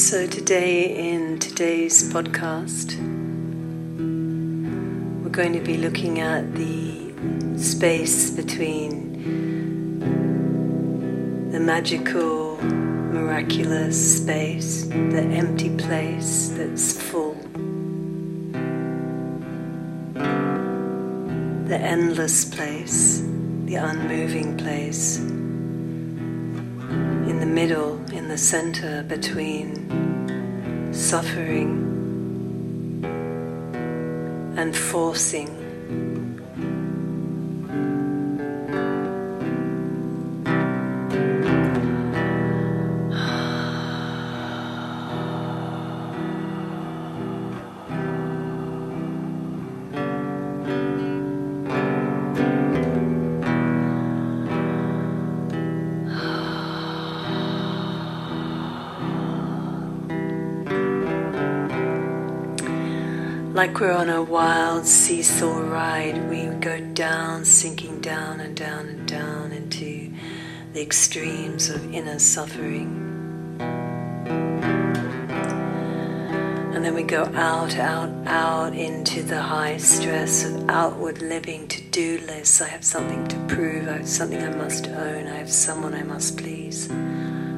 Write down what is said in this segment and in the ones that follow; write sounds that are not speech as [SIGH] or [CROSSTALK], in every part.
So, today in today's podcast, we're going to be looking at the space between the magical, miraculous space, the empty place that's full, the endless place, the unmoving place, middle, in the center between suffering and forcing. We're on a wild seesaw ride, we go down, sinking down and down and down into the extremes of inner suffering. And then we go out, out, out into the high stress of outward living, to do lists. I have something to prove, I have something I must own, I have someone I must please.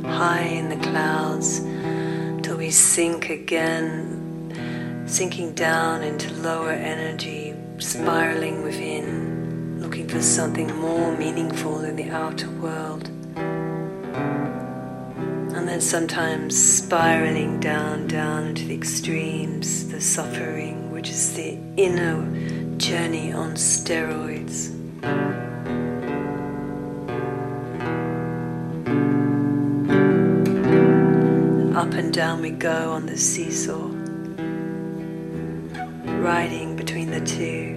High in the clouds till we sink again sinking down into lower energy, spiraling within, looking for something more meaningful in the outer world. And then sometimes spiraling down, down into the extremes, the suffering, which is the inner journey on steroids. Up and down we go on the seesaw riding between the two.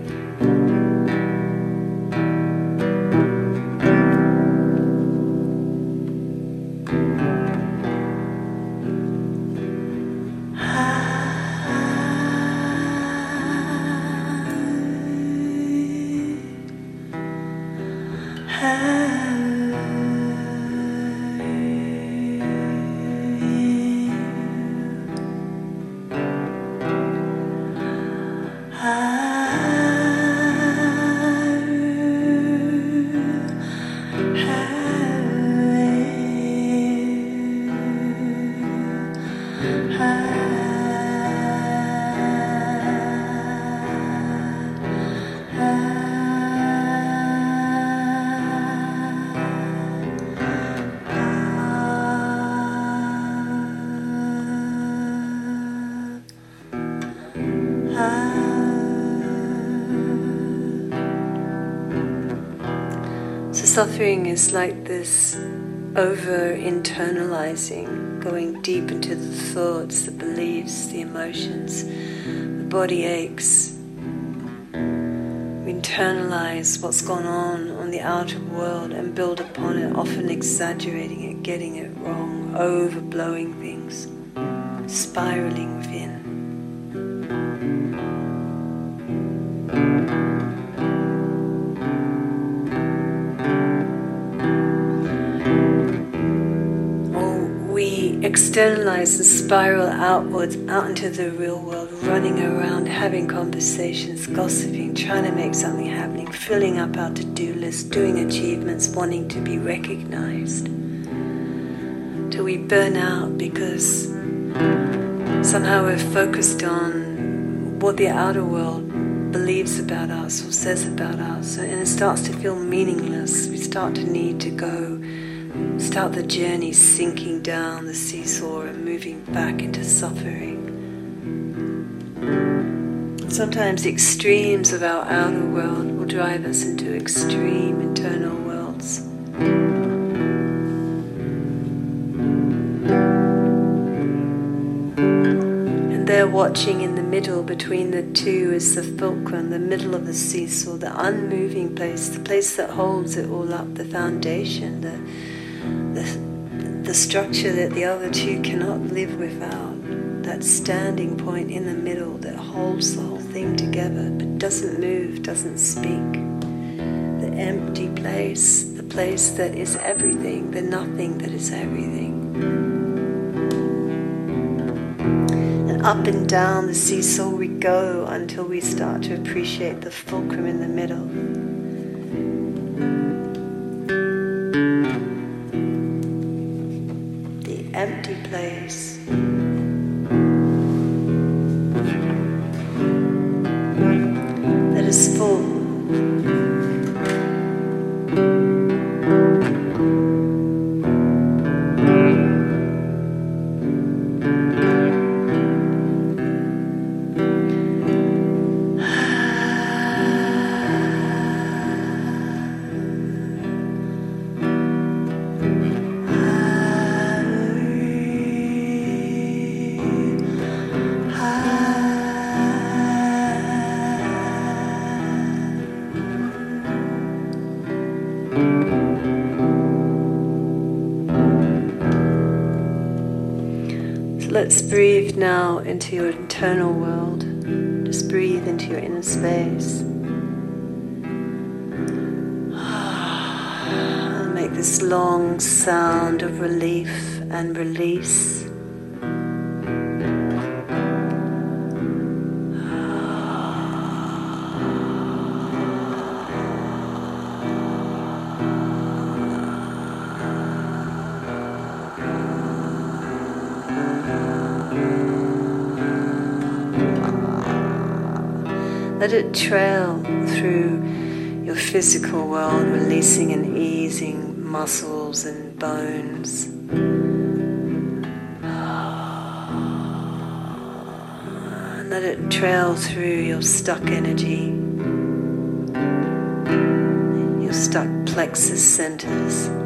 Suffering is like this over internalizing, going deep into the thoughts, the beliefs, the emotions. The body aches. We internalize what's gone on on the outer world and build upon it, often exaggerating it, getting it wrong, overblowing things, spiraling within. Externalize and spiral outwards out into the real world, running around, having conversations, gossiping, trying to make something happening, filling up our to do list, doing achievements, wanting to be recognized. Till we burn out because somehow we're focused on what the outer world believes about us or says about us, and it starts to feel meaningless. We start to need to go Start the journey sinking down the seesaw and moving back into suffering. Sometimes the extremes of our outer world will drive us into extreme internal worlds. And there, watching in the middle between the two, is the fulcrum, the middle of the seesaw, the unmoving place, the place that holds it all up, the foundation, the the, the structure that the other two cannot live without, that standing point in the middle that holds the whole thing together but doesn't move, doesn't speak. The empty place, the place that is everything, the nothing that is everything. And up and down the seesaw we go until we start to appreciate the fulcrum in the middle. Place. Let's breathe now into your internal world. Just breathe into your inner space. And make this long sound of relief and release. Let it trail through your physical world, releasing and easing muscles and bones. [SIGHS] Let it trail through your stuck energy, your stuck plexus centers.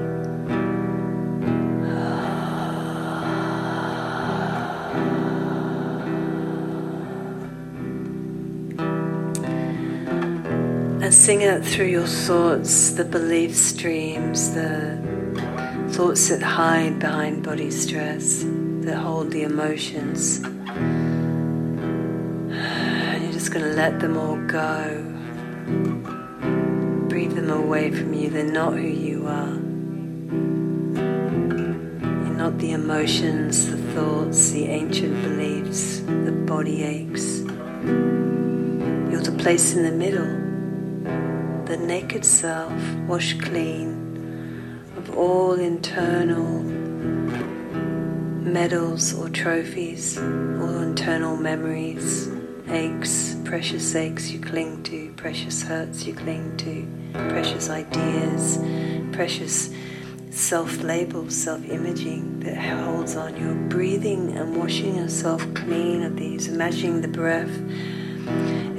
Sing it through your thoughts, the belief streams, the thoughts that hide behind body stress, that hold the emotions. And you're just going to let them all go. Breathe them away from you. They're not who you are. You're not the emotions, the thoughts, the ancient beliefs, the body aches. You're the place in the middle the naked self, washed clean of all internal medals or trophies, all internal memories, aches, precious aches you cling to, precious hurts you cling to, precious ideas, precious self labels, self imaging that holds on. You're breathing and washing yourself clean of these, imagining the breath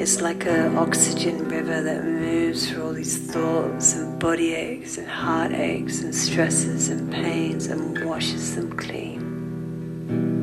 it's like an oxygen river that moves through all these thoughts and body aches and heart aches and stresses and pains and washes them clean.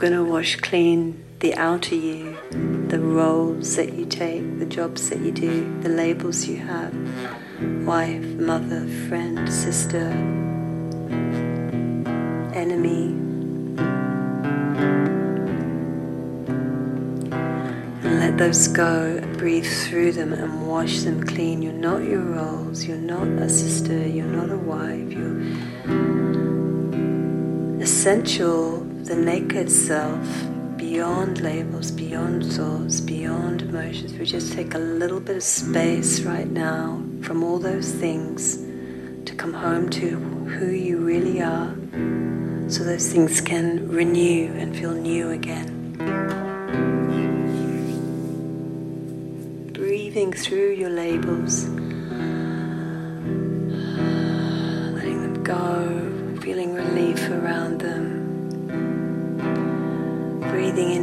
Going to wash clean the outer you, the roles that you take, the jobs that you do, the labels you have wife, mother, friend, sister, enemy. And let those go, breathe through them and wash them clean. You're not your roles, you're not a sister, you're not a wife, you're essential the naked self, beyond labels, beyond thoughts, beyond emotions. We just take a little bit of space right now from all those things to come home to who you really are so those things can renew and feel new again. breathing through your labels, letting them go, feeling relief around them.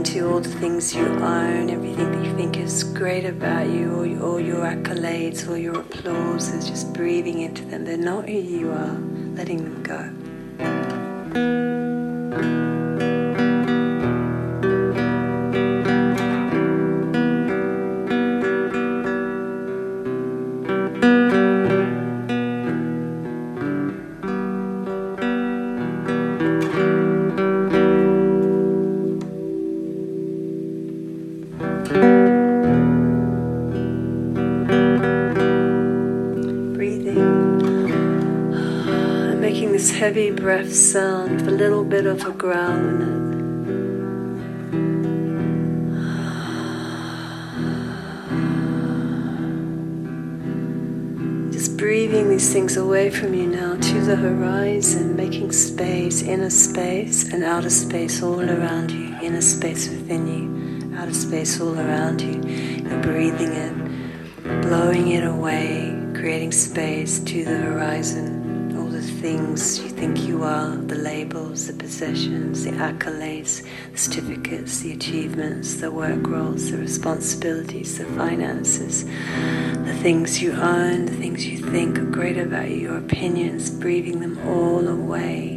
Into all the things you own, everything that you think is great about you, or, or your accolades, all your applause, is just breathing into them. They're not who you are, letting them go. [SIGHS] heavy breath sound with a little bit of a growl in it. [SIGHS] Just breathing these things away from you now to the horizon, making space, inner space and outer space all around you, inner space within you, outer space all around you. You're breathing it, blowing it away, creating space to the horizon All the things you think you are the labels, the possessions, the accolades, the certificates, the achievements, the work roles, the responsibilities, the finances, the things you own, the things you think are great about you, your opinions, breathing them all away.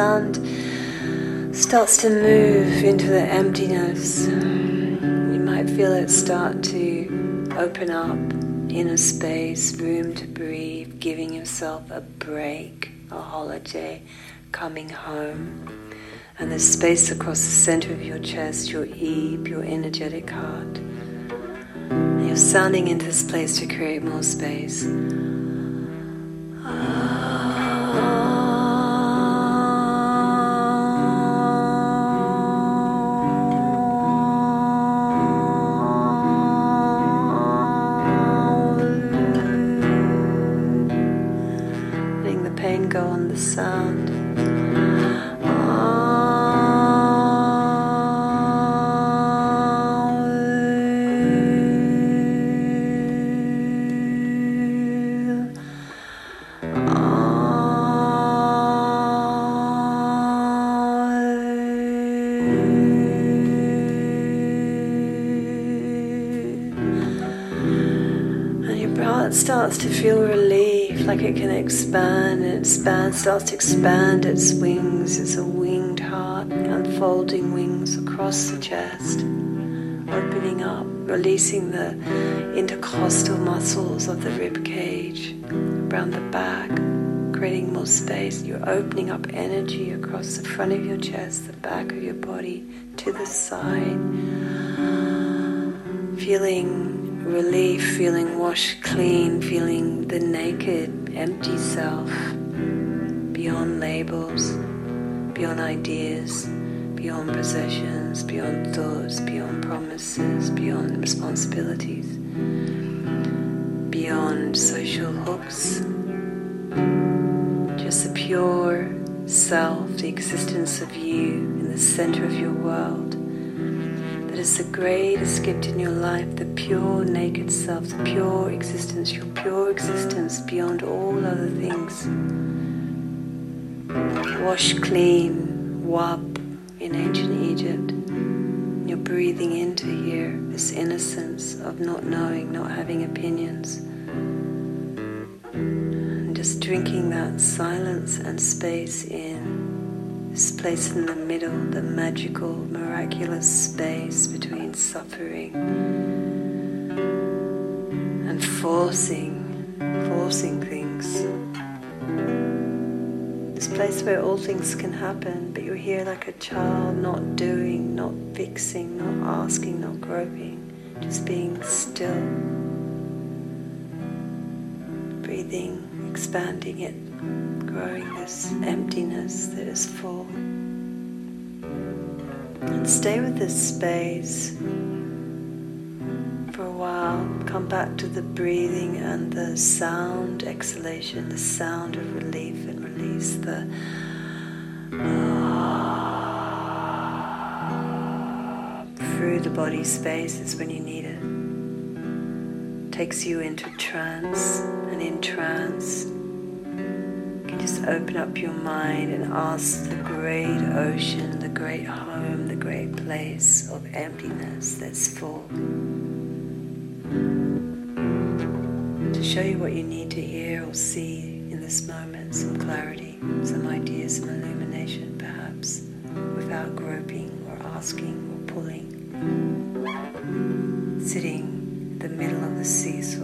starts to move into the emptiness, you might feel it start to open up inner space, room to breathe, giving yourself a break, a holiday, coming home. And there's space across the center of your chest, your eve, your energetic heart. You're sounding into this place to create more space. And your heart starts to feel relief, like it can expand and expand, starts to expand its wings. It's a winged heart, unfolding wings across the chest, opening up, releasing the intercostal muscles of the rib cage around the back creating more space. You're opening up energy across the front of your chest, the back of your body, to the side. Feeling relief, feeling washed clean, feeling the naked, empty self beyond labels, beyond ideas, beyond possessions, beyond thoughts, beyond promises, beyond responsibilities, beyond social hooks. Just the pure self, the existence of you in the center of your world. That is the greatest gift in your life, the pure naked self, the pure existence, your pure existence beyond all other things. Wash clean, wab in ancient Egypt. You're breathing into here this innocence of not knowing, not having opinions. Just drinking that silence and space in. This place in the middle, the magical, miraculous space between suffering and forcing, forcing things This place where all things can happen, but you're here like a child, not doing, not fixing, not asking, not groping, just being still. Breathing, expanding it, growing this emptiness that is full. And stay with this space for a while. Come back to the breathing and the sound exhalation, the sound of relief and release, the ah, through the body space is when you need it. Takes you into trance, and in trance, you can just open up your mind and ask the great ocean, the great home, the great place of emptiness that's full to show you what you need to hear or see in this moment some clarity, some ideas, some illumination, perhaps, without groping or asking or pulling. Sitting in the middle